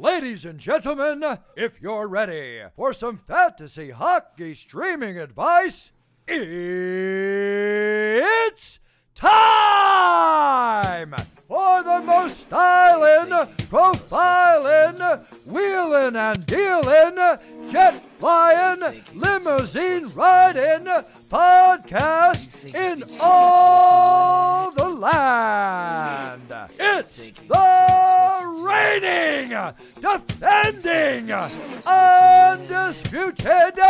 Ladies and gentlemen, if you're ready for some fantasy hockey streaming advice, it's time for the most styling, profiling, wheeling and dealing, jet flying, limousine riding podcast in all the land. It's the reigning, defending, undisputed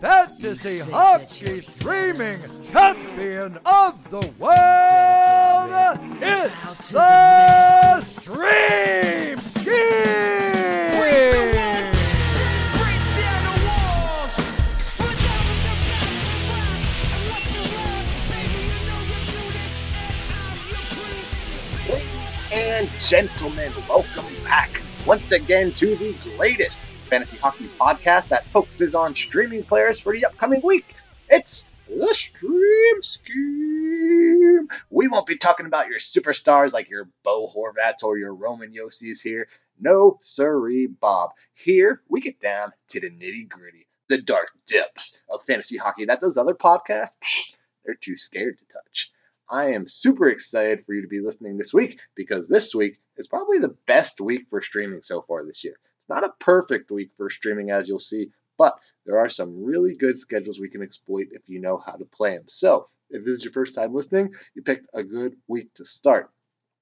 fantasy hockey streaming champion of the world. It's the gentlemen, welcome back once again to the greatest fantasy hockey podcast that focuses on streaming players for the upcoming week. It's the Stream Scheme. We won't be talking about your superstars like your Bo Horvats or your Roman Josis here. No, sirree, Bob. Here we get down to the nitty gritty, the dark depths of fantasy hockey that those other podcasts, they're too scared to touch. I am super excited for you to be listening this week because this week is probably the best week for streaming so far this year. It's not a perfect week for streaming, as you'll see, but there are some really good schedules we can exploit if you know how to play them. So, if this is your first time listening, you picked a good week to start.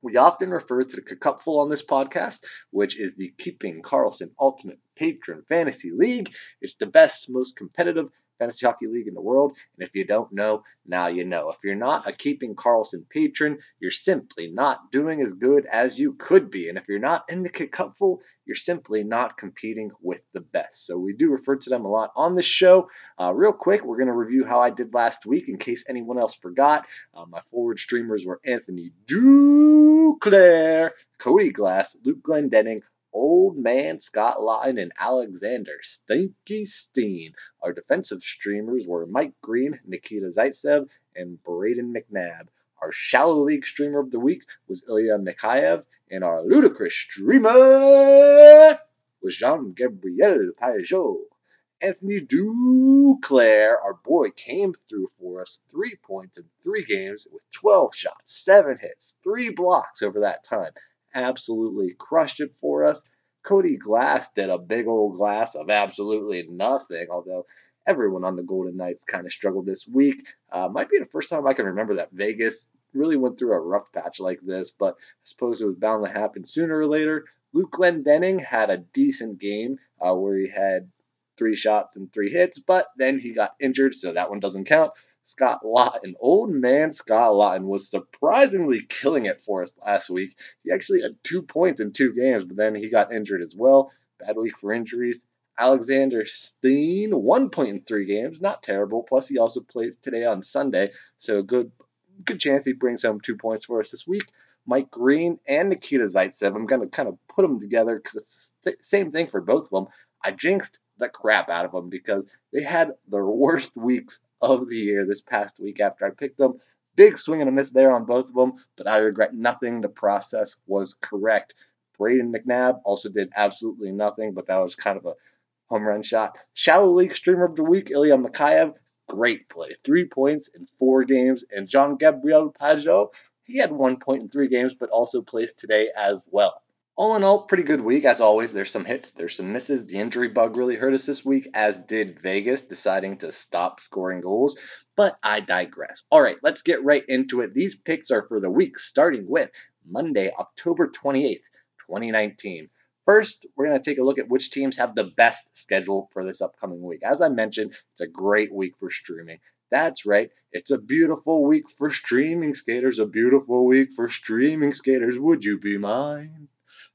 We often refer to the KKUPFL on this podcast, which is the Keeping Karlsson Ultimate Patron Fantasy League. It's the best, most competitive fantasy hockey league in the world. And if you don't know, now you know. If you're not a Keeping Karlsson patron, you're simply not doing as good as you could be. And if you're not in the KKUPFL, you're simply not competing with the best. So we do refer to them a lot on this show. Uh, real quick, we're going to review how I did last week in case anyone else forgot. Uh, my forward streamers were Anthony Duclair, Cody Glass, Luke Glendening, Old Man Scott Laughton and Alexander Stinky Steen. Our defensive streamers were Mike Green, Nikita Zaitsev, and Brayden McNabb. Our shallow league streamer of the week was Ilya Mikheyev, and our ludicrous streamer was Jean Gabriel Pageau. Anthony Duclair, our boy, came through for us three points in three games with 12 shots, seven hits, three blocks over that time absolutely crushed it for us. Cody Glass did a big old glass of absolutely nothing, although everyone on the Golden Knights kind of struggled this week. Uh, might be the first time I can remember that Vegas really went through a rough patch like this, but I suppose it was bound to happen sooner or later. Luke Glendening had a decent game uh, where he had three shots and three hits, but then he got injured, so that one doesn't count. Scott Laughton, old man Scott Laughton, was surprisingly killing it for us last week. He actually had two points in two games, but then he got injured as well. Bad week for injuries. Alexander Steen, one point in three games, not terrible. Plus, he also plays today on Sunday, so good, good chance he brings home two points for us this week. Mike Green and Nikita Zaitsev. I'm gonna kind of put them together because it's the same thing for both of them. I jinxed the crap out of them because they had the worst weeks of the year this past week after I picked them. Big swing and a miss there on both of them, but I regret nothing. The process was correct. Brayden McNabb also did absolutely nothing, but that was kind of a home run shot. Shallow League Streamer of the Week, Ilya Mikheyev, great play. Three points in four games. And Jean Gabriel Pageau, he had one point in three games, but also plays today as well all in all, pretty good week. As always, there's some hits, there's some misses. The injury bug really hurt us this week, as did Vegas deciding to stop scoring goals. But I digress. All right, let's get right into it. These picks are for the week, starting with Monday, October 28th, 2019. First, we're going to take a look at which teams have the best schedule for this upcoming week. As I mentioned, it's a great week for streaming. That's right, it's a beautiful week for streaming skaters, a beautiful week for streaming skaters. Would you be mine?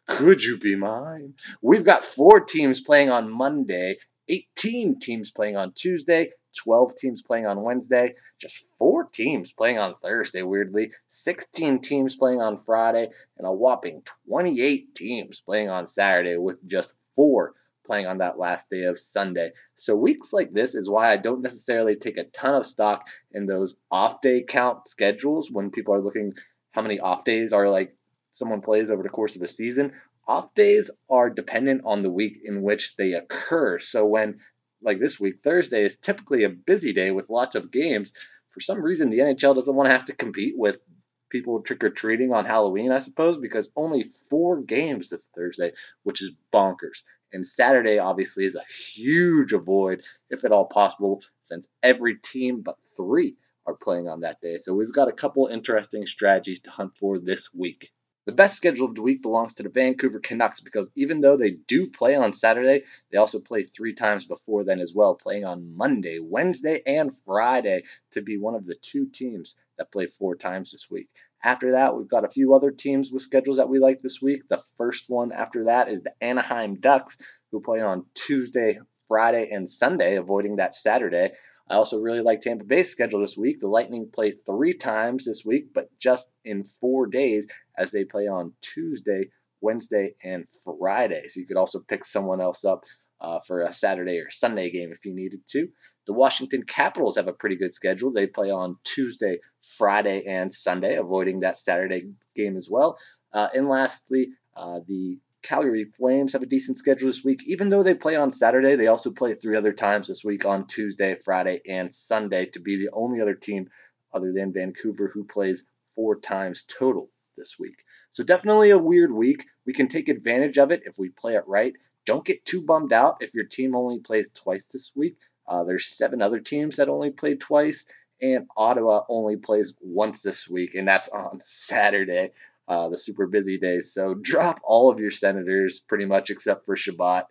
Could you be mine? We've got four teams playing on Monday, 18 teams playing on Tuesday, 12 teams playing on Wednesday, just four teams playing on Thursday, weirdly, 16 teams playing on Friday, and a whopping 28 teams playing on Saturday with just four playing on that last day of Sunday. So weeks like this is why I don't necessarily take a ton of stock in those off day count schedules when people are looking how many off days are like someone plays over the course of a season, off days are dependent on the week in which they occur. So when like this week, Thursday is typically a busy day with lots of games. For some reason, the NHL doesn't want to have to compete with people trick or treating on Halloween, I suppose, because only four games this Thursday, which is bonkers. And Saturday, obviously, is a huge avoid, if at all possible, since every team but three are playing on that day. So we've got a couple interesting strategies to hunt for this week. The best scheduled week belongs to the Vancouver Canucks because even though they do play on Saturday, they also play three times before then as well, playing on Monday, Wednesday, and Friday to be one of the two teams that play four times this week. After that, we've got a few other teams with schedules that we like this week. The first one after that is the Anaheim Ducks, who play on Tuesday, Friday, and Sunday, avoiding that Saturday. I also really like Tampa Bay's schedule this week. The Lightning play three times this week, but just in four days, as they play on Tuesday, Wednesday, and Friday. So you could also pick someone else up uh, for a Saturday or Sunday game if you needed to. The Washington Capitals have a pretty good schedule. They play on Tuesday, Friday, and Sunday, avoiding that Saturday game as well. Uh, and lastly, uh, the Calgary Flames have a decent schedule this week. Even though they play on Saturday, they also play three other times this week on Tuesday, Friday, and Sunday to be the only other team other than Vancouver who plays four times total this week. So definitely a weird week. We can take advantage of it if we play it right. Don't get too bummed out if your team only plays twice this week. Uh, there's seven other teams that only played twice, and Ottawa only plays once this week, and that's on Saturday uh, the super busy days. So drop all of your Senators pretty much except for Chabot.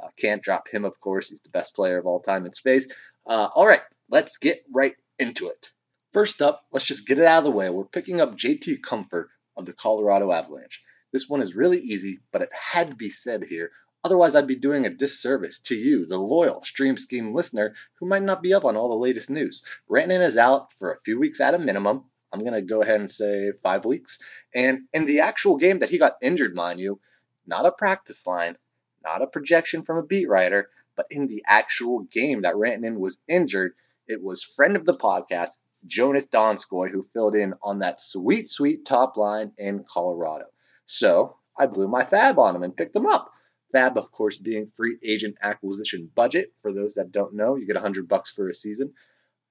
Uh, can't drop him, of course. He's the best player of all time in space. Uh, all right, let's get right into it. First up, let's just get it out of the way. We're picking up JT Compher of the Colorado Avalanche. This one is really easy, but it had to be said here. Otherwise, I'd be doing a disservice to you, the loyal Stream Scheme listener, who might not be up on all the latest news. Rantanen is out for a few weeks at a minimum, I'm going to go ahead and say five weeks. And in the actual game that he got injured, mind you, not a practice line, not a projection from a beat writer, but in the actual game that Rantanen was injured, it was friend of the podcast, Joonas Donskoi, who filled in on that sweet, sweet top line in Colorado. So I blew my fab on him and picked him up. Fab, of course, being free agent acquisition budget. For those that don't know, you get 100 bucks for a season.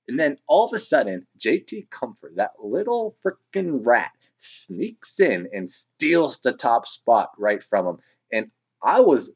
And then all of a sudden, JT Compher, that little freaking rat, sneaks in and steals the top spot right from him. And I was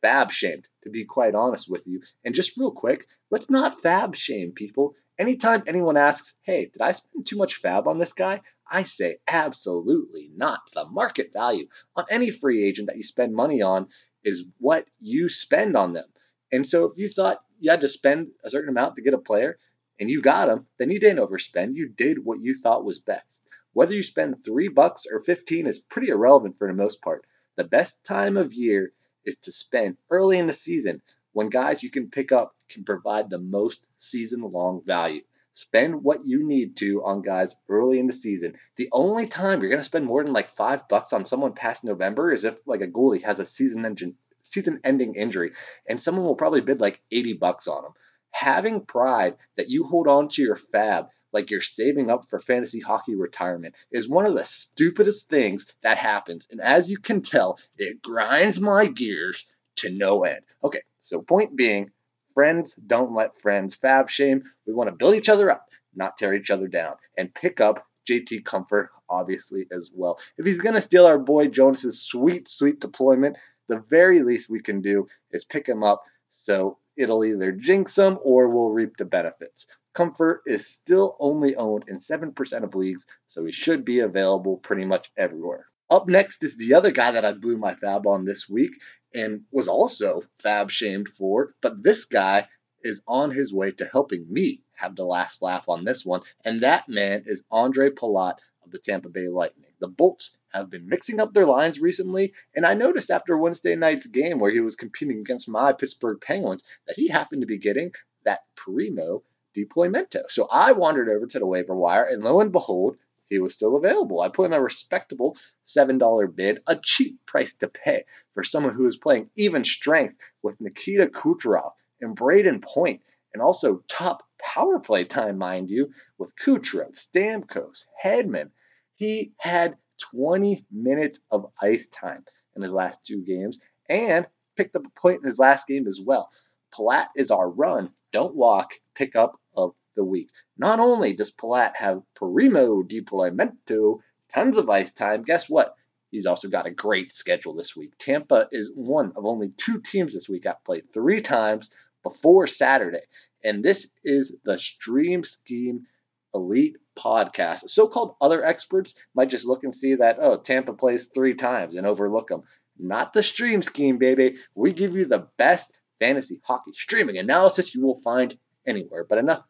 fab shamed, to be quite honest with you. And just real quick, let's not fab shame people. Anytime anyone asks, hey, did I spend too much fab on this guy? I say absolutely not. The market value on any free agent that you spend money on is what you spend on them. And so if you thought you had to spend a certain amount to get a player, and you got them, then you didn't overspend. You did what you thought was best. Whether you spend three bucks or 15 is pretty irrelevant for the most part. The best time of year is to spend early in the season when guys you can pick up can provide the most season long value. Spend what you need to on guys early in the season. The only time you're going to spend more than like five bucks on someone past November is if like a goalie has a season engine season ending injury and someone will probably bid like 80 bucks on them having pride that you hold on to your fab like you're saving up for fantasy hockey retirement is one of the stupidest things that happens. And as you can tell, it grinds my gears to no end. Okay, so point being, friends don't let friends fab shame. We want to build each other up, not tear each other down, and pick up JT Compher, obviously, as well. If he's going to steal our boy Joonas's sweet, sweet deployment, the very least we can do is pick him up. So it'll either jinx them or we'll reap the benefits. Compher is still only owned in 7% of leagues, so he should be available pretty much everywhere. Up next is the other guy that I blew my fab on this week and was also fab shamed for, but this guy is on his way to helping me have the last laugh on this one, and that man is Ondrej Palat of the Tampa Bay Lightning. The Bolts have been mixing up their lines recently, and I noticed after Wednesday night's game where he was competing against my Pittsburgh Penguins that he happened to be getting that primo deploymento. So I wandered over to the waiver wire, and lo and behold, he was still available. I put in a respectable $7 bid, a cheap price to pay for someone who is playing even strength with Nikita Kucherov and Brayden Point, and also top power play time, mind you, with Kucherov, Stamkos, Hedman. He had 20 minutes of ice time. in his last two games and picked up a point in his last game as well. Palat is our run, don't walk, pickup of the week. Not only does Palat have primo deploymento, tons of ice time, guess what? He's also got a great schedule this week. Tampa is one of only two teams this week have played three times before Saturday. And this is the Stream Scheme Elite podcast. So called other experts might just look and see that, oh, Tampa plays three times and overlook them. Not the Stream Scheme, baby. We give you the best fantasy hockey streaming analysis you will find anywhere. But enough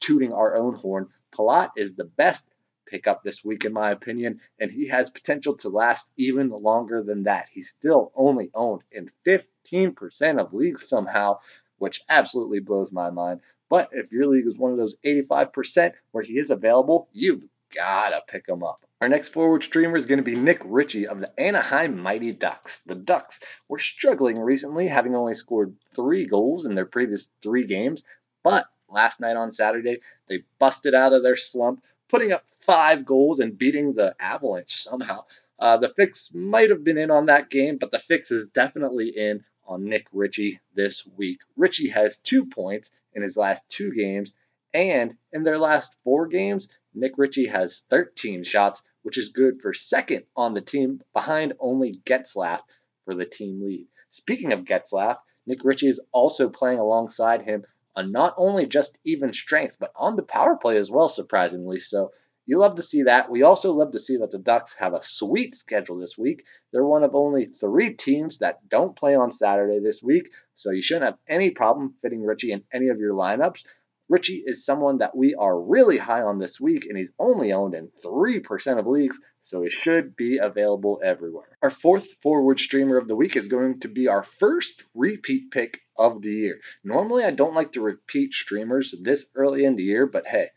tooting our own horn. Palat is the best pickup this week, in my opinion, and he has potential to last even longer than that. He's still only owned in 15% of leagues somehow, which absolutely blows my mind. But if your league is one of those 85% where he is available, you've gotta pick him up. Our next forward streamer is going to be Nick Ritchie of the Anaheim Mighty Ducks. The Ducks were struggling recently, having only scored three goals in their previous three games, but last night on Saturday, they busted out of their slump, putting up five goals and beating the Avalanche somehow. Uh, the fix might have been in on that game, but the fix is definitely in on Nick Ritchie this week. Ritchie has two points in his last two games, and in their last four games, Nick Ritchie has 13 shots, which is good for second on the team, behind only Getzlaf for the team lead. Speaking of Getzlaf, Nick Ritchie is also playing alongside him on not only just even strength, but on the power play as well, surprisingly. So you love to see that. We also love to see that the Ducks have a sweet schedule this week. They're one of only three teams that don't play on Saturday this week, so you shouldn't have any problem fitting Ritchie in any of your lineups. Ritchie is someone that we are really high on this week, and he's only owned in 3% of leagues, so he should be available everywhere. Our fourth forward streamer of the week is going to be our first repeat pick of the year. Normally, I don't like to repeat streamers this early in the year, but hey,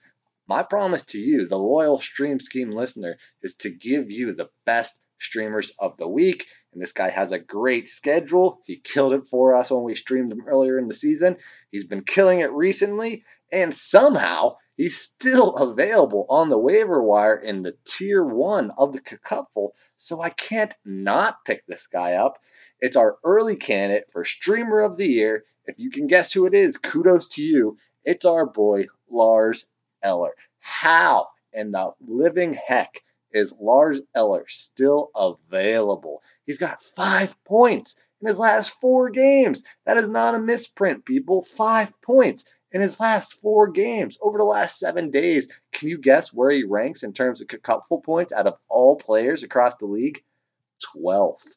my promise to you, the loyal Stream Scheme listener, is to give you the best streamers of the week. And this guy has a great schedule. He killed it for us when we streamed him earlier in the season. He's been killing it recently, and somehow he's still available on the waiver wire in the tier one of the KKUPFL. So I can't not pick this guy up. It's our early candidate for streamer of the year. If you can guess who it is, kudos to you. It's our boy Lars Eller. How in the living heck is Lars Eller still available? He's got five points in his last four games. That is not a misprint, people. Five points in his last four games over the last seven days. Can you guess where he ranks in terms of KKUPFL points out of all players across the league? 12th.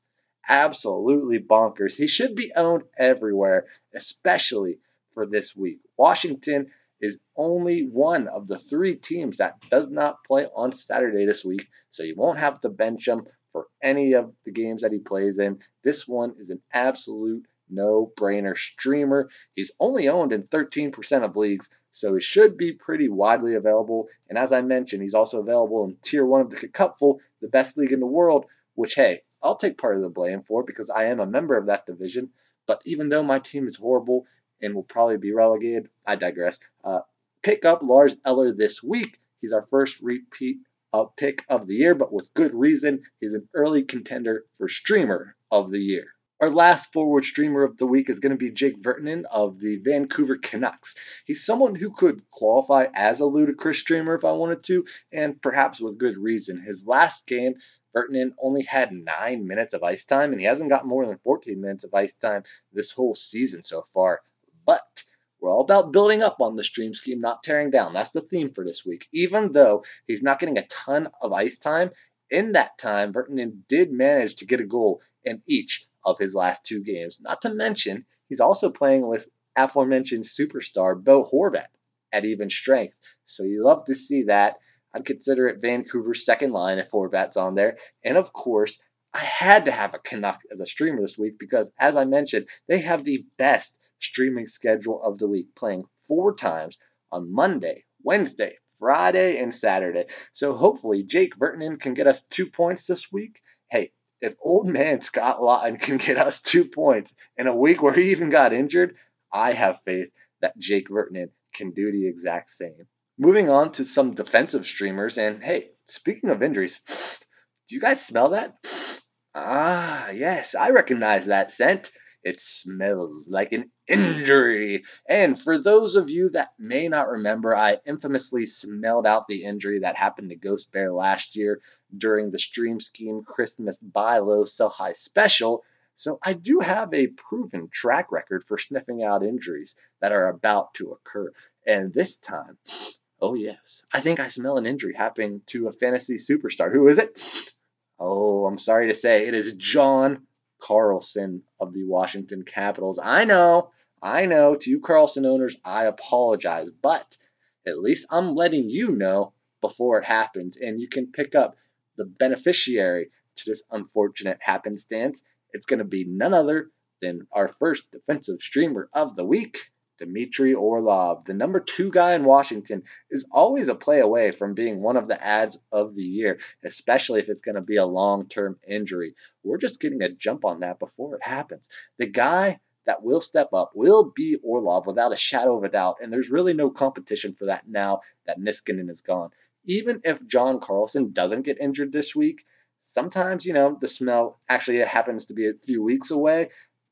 Absolutely bonkers. He should be owned everywhere, especially for this week. Washington is only one of the three teams that does not play on Saturday this week, so you won't have to bench him for any of the games that he plays in. This one is an absolute no brainer streamer. He's only owned in 13% of leagues, so he should be pretty widely available. And as I mentioned, he's also available in Tier 1 of the KKUPFL, the best league in the world, which, hey, I'll take part of the blame for because I am a member of that division. But even though my team is horrible and will probably be relegated, I digress. Uh, pick up Lars Eller this week. He's our first repeat uh, pick of the year, but with good reason. He's an early contender for streamer of the year. Our last forward streamer of the week is going to be Jake Virtanen of the Vancouver Canucks. He's someone who could qualify as a ludicrous streamer if I wanted to, and perhaps with good reason. His last game, Virtanen only had nine minutes of ice time, and he hasn't got more than 14 minutes of ice time this whole season so far. But we're all about building up on the stream scheme, not tearing down. That's the theme for this week. Even though he's not getting a ton of ice time, in that time, Virtanen did manage to get a goal in each of his last two games. Not to mention, he's also playing with aforementioned superstar Bo Horvat at even strength. So you love to see that. I'd consider it Vancouver's second line if Horvat's on there. And of course, I had to have a Canuck as a streamer this week because, as I mentioned, they have the best streaming schedule of the week, playing four times on Monday, Wednesday, Friday, and Saturday. So hopefully, Jake Virtanen can get us two points this week. Hey, if old man Scott Laughton can get us two points in a week where he even got injured, I have faith that Jake Virtanen can do the exact same. Moving on to some defensive streamers, and hey, speaking of injuries, do you guys smell that? Ah, yes, I recognize that scent. It smells like an hmm. injury. And for those of you that may not remember, I infamously smelled out the injury that happened to Ghost Bear last year during the Stream Scheme Christmas Buy Low Sell High special. So I do have a proven track record for sniffing out injuries that are about to occur. And this time, oh yes, I think I smell an injury happening to a fantasy superstar. Who is it? Oh, I'm sorry to say, it is John Carlson of the Washington Capitals. I know, I know, to you Carlson owners, I apologize, but at least I'm letting you know before it happens, and you can pick up the beneficiary to this unfortunate happenstance. It's going to be none other than our first defensive streamer of the week, Dmitry Orlov, the number two guy in Washington, is always a play away from being one of the ads of the year, especially if it's going to be a long term injury. We're just getting a jump on that before it happens. The guy that will step up will be Orlov without a shadow of a doubt, and there's really no competition for that now that Niskanen is gone. Even if John Carlson doesn't get injured this week, sometimes, you know, the smell actually happens to be a few weeks away,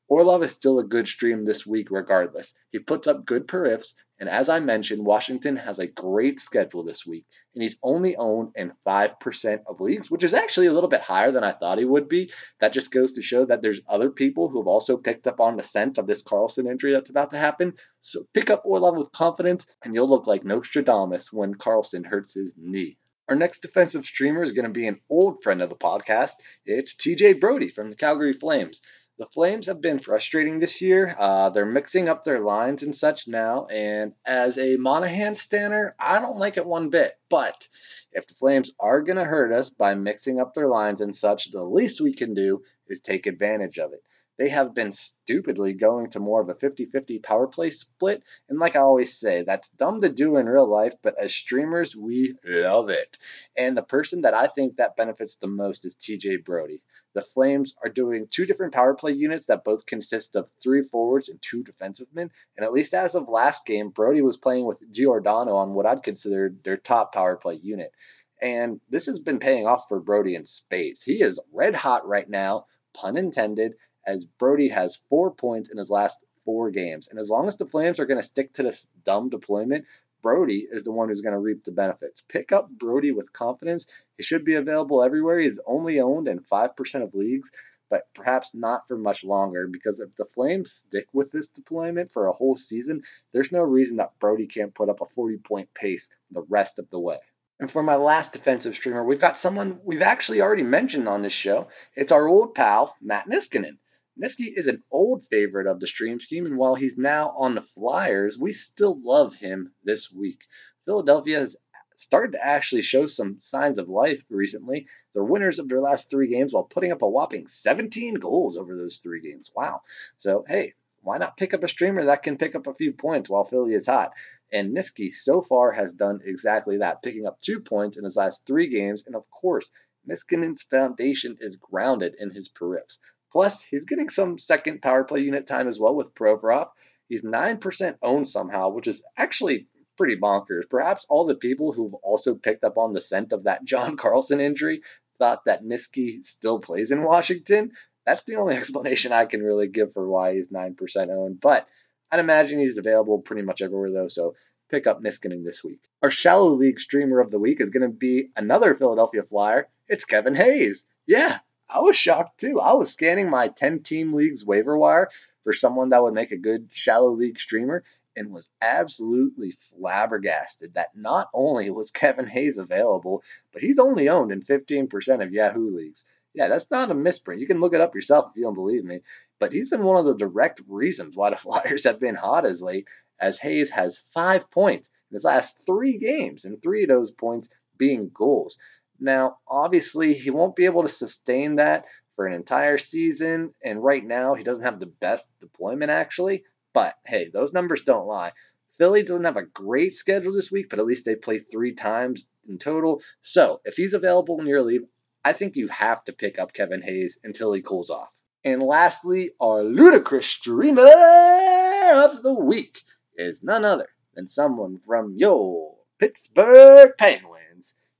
Orlov is still a good stream this week regardless. He puts up good per ifs, and as I mentioned, Washington has a great schedule this week, and he's only owned in 5% of leagues, which is actually a little bit higher than I thought he would be. That just goes to show that there's other people who have also picked up on the scent of this Carlson injury that's about to happen. So pick up Orlov with confidence, and you'll look like Nostradamus when Carlson hurts his knee. Our next defensive streamer is going to be an old friend of the podcast. It's TJ Brodie from the Calgary Flames. The Flames have been frustrating this year. Uh, they're mixing up their lines and such now, and as a Monahan stanner, I don't like it one bit. But if the Flames are going to hurt us by mixing up their lines and such, the least we can do is take advantage of it. They have been stupidly going to more of a 50 50 power play split. And like I always say, that's dumb to do in real life, but as streamers, we love it. And the person that I think that benefits the most is TJ Brodie. The Flames are doing two different power play units that both consist of three forwards and two defensive men. And at least as of last game, Brodie was playing with Giordano on what I'd consider their top power play unit. And this has been paying off for Brodie in spades. He is red hot right now, pun intended, as Brodie has four points in his last four games. And as long as the Flames are going to stick to this dumb deployment, Brodie is the one who's going to reap the benefits. Pick up Brodie with confidence. He should be available everywhere. He's only owned in 5% of leagues, but perhaps not for much longer because if the Flames stick with this deployment for a whole season, there's no reason that Brodie can't put up a 40 point pace the rest of the way. And for my last defensive streamer, we've got someone we've actually already mentioned on this show. It's our old pal, Matt Niskanen. Niski is an old favorite of the stream scheme, and while he's now on the Flyers, we still love him this week. Philadelphia has started to actually show some signs of life recently. They're winners of their last three games while putting up a whopping 17 goals over those three games. Wow. So, hey, why not pick up a streamer that can pick up a few points while Philly is hot? And Niski so far has done exactly that, picking up two points in his last three games. And of course, Niskanen's foundation is grounded in his periffs. Plus, he's getting some second power play unit time as well with Provorov. He's 9% owned somehow, which is actually pretty bonkers. Perhaps all the people who've also picked up on the scent of that John Carlson injury thought that Niski still plays in Washington. That's the only explanation I can really give for why he's 9% owned. But I'd imagine he's available pretty much everywhere, though, so pick up Niskanen this week. Our shallow league streamer of the week is going to be another Philadelphia Flyer. It's Kevin Hayes. Yeah, I was shocked too. I was scanning my 10 team leagues waiver wire for someone that would make a good shallow league streamer and was absolutely flabbergasted that not only was Kevin Hayes available, but he's only owned in 15% of Yahoo leagues. Yeah, that's not a misprint. You can look it up yourself if you don't believe me. But he's been one of the direct reasons why the Flyers have been hot as late, as Hayes has five points in his last three games, and three of those points being goals. Now, obviously, he won't be able to sustain that for an entire season, and right now he doesn't have the best deployment actually. But hey, those numbers don't lie. Philly doesn't have a great schedule this week, but at least they play three times in total. So if he's available in your league, I think you have to pick up Kevin Hayes until he cools off. And lastly, our ludicrous streamer of the week is none other than someone from your Pittsburgh Penguins.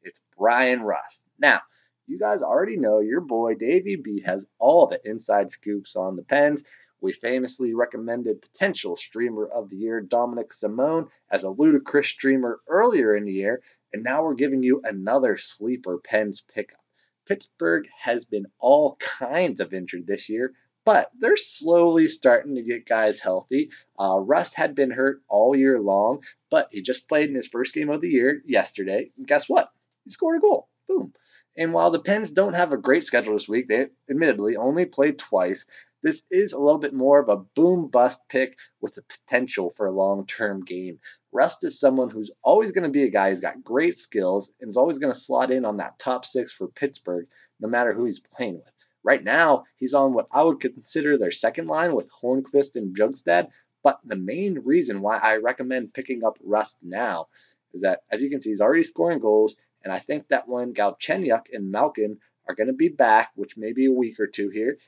It's Brian Rust. Now, you guys already know your boy Davey B has all the inside scoops on the pens. We famously recommended potential streamer of the year Dominik Simon as a ludicrous streamer earlier in the year, and now we're giving you another sleeper pens pickup. Pittsburgh has been all kinds of injured this year, but they're slowly starting to get guys healthy. Uh, Rust had been hurt all year long, but he just played in his first game of the year yesterday. And guess what? He scored a goal. Boom. And while the Pens don't have a great schedule this week, they admittedly only played twice. This is a little bit more of a boom bust pick with the potential for a long term game. Rust is someone who's always going to be a guy who's got great skills and is always going to slot in on that top six for Pittsburgh, no matter who he's playing with. Right now, he's on what I would consider their second line with Hornqvist and Bjugstad. But the main reason why I recommend picking up Rust now is that, as you can see, he's already scoring goals. And I think that when Galchenyuk and Malkin are going to be back, which may be a week or two here,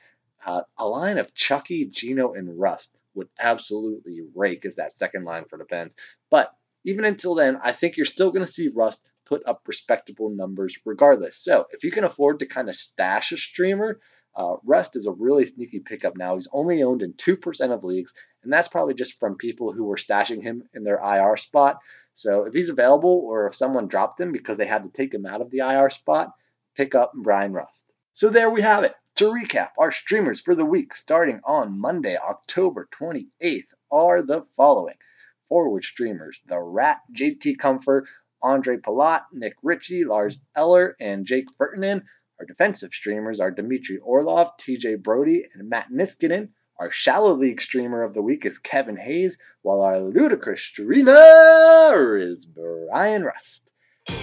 uh, a line of Chucky, Gino, and Rust would absolutely rake as that second line for the Pens. But even until then, I think you're still going to see Rust put up respectable numbers regardless. So if you can afford to kind of stash a streamer, uh, Rust is a really sneaky pickup now. He's only owned in 2% of leagues, and that's probably just from people who were stashing him in their IR spot. So if he's available or if someone dropped him because they had to take him out of the IR spot, pick up Brian Rust. So there we have it. To recap, our streamers for the week starting on Monday, October 28th are the following. Forward streamers, the Rat, JT Compher, Ondrej Palat, Nick Ritchie, Lars Eller, and Jake Virtanen. Our defensive streamers are Dmitry Orlov, TJ Brodie, and Matt Niskanen. Our shallow league streamer of the week is Kevin Hayes, while our ludicrous streamer is Brian Rust.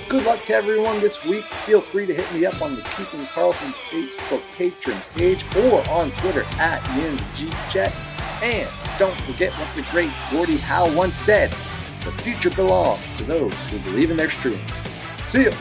Good luck to everyone this week. Feel free to hit me up on the and Karlsson Facebook patron page or on Twitter at YinsGChat. And don't forget what the great Gordie Howe once said the future belongs to those who believe in their stream. See you.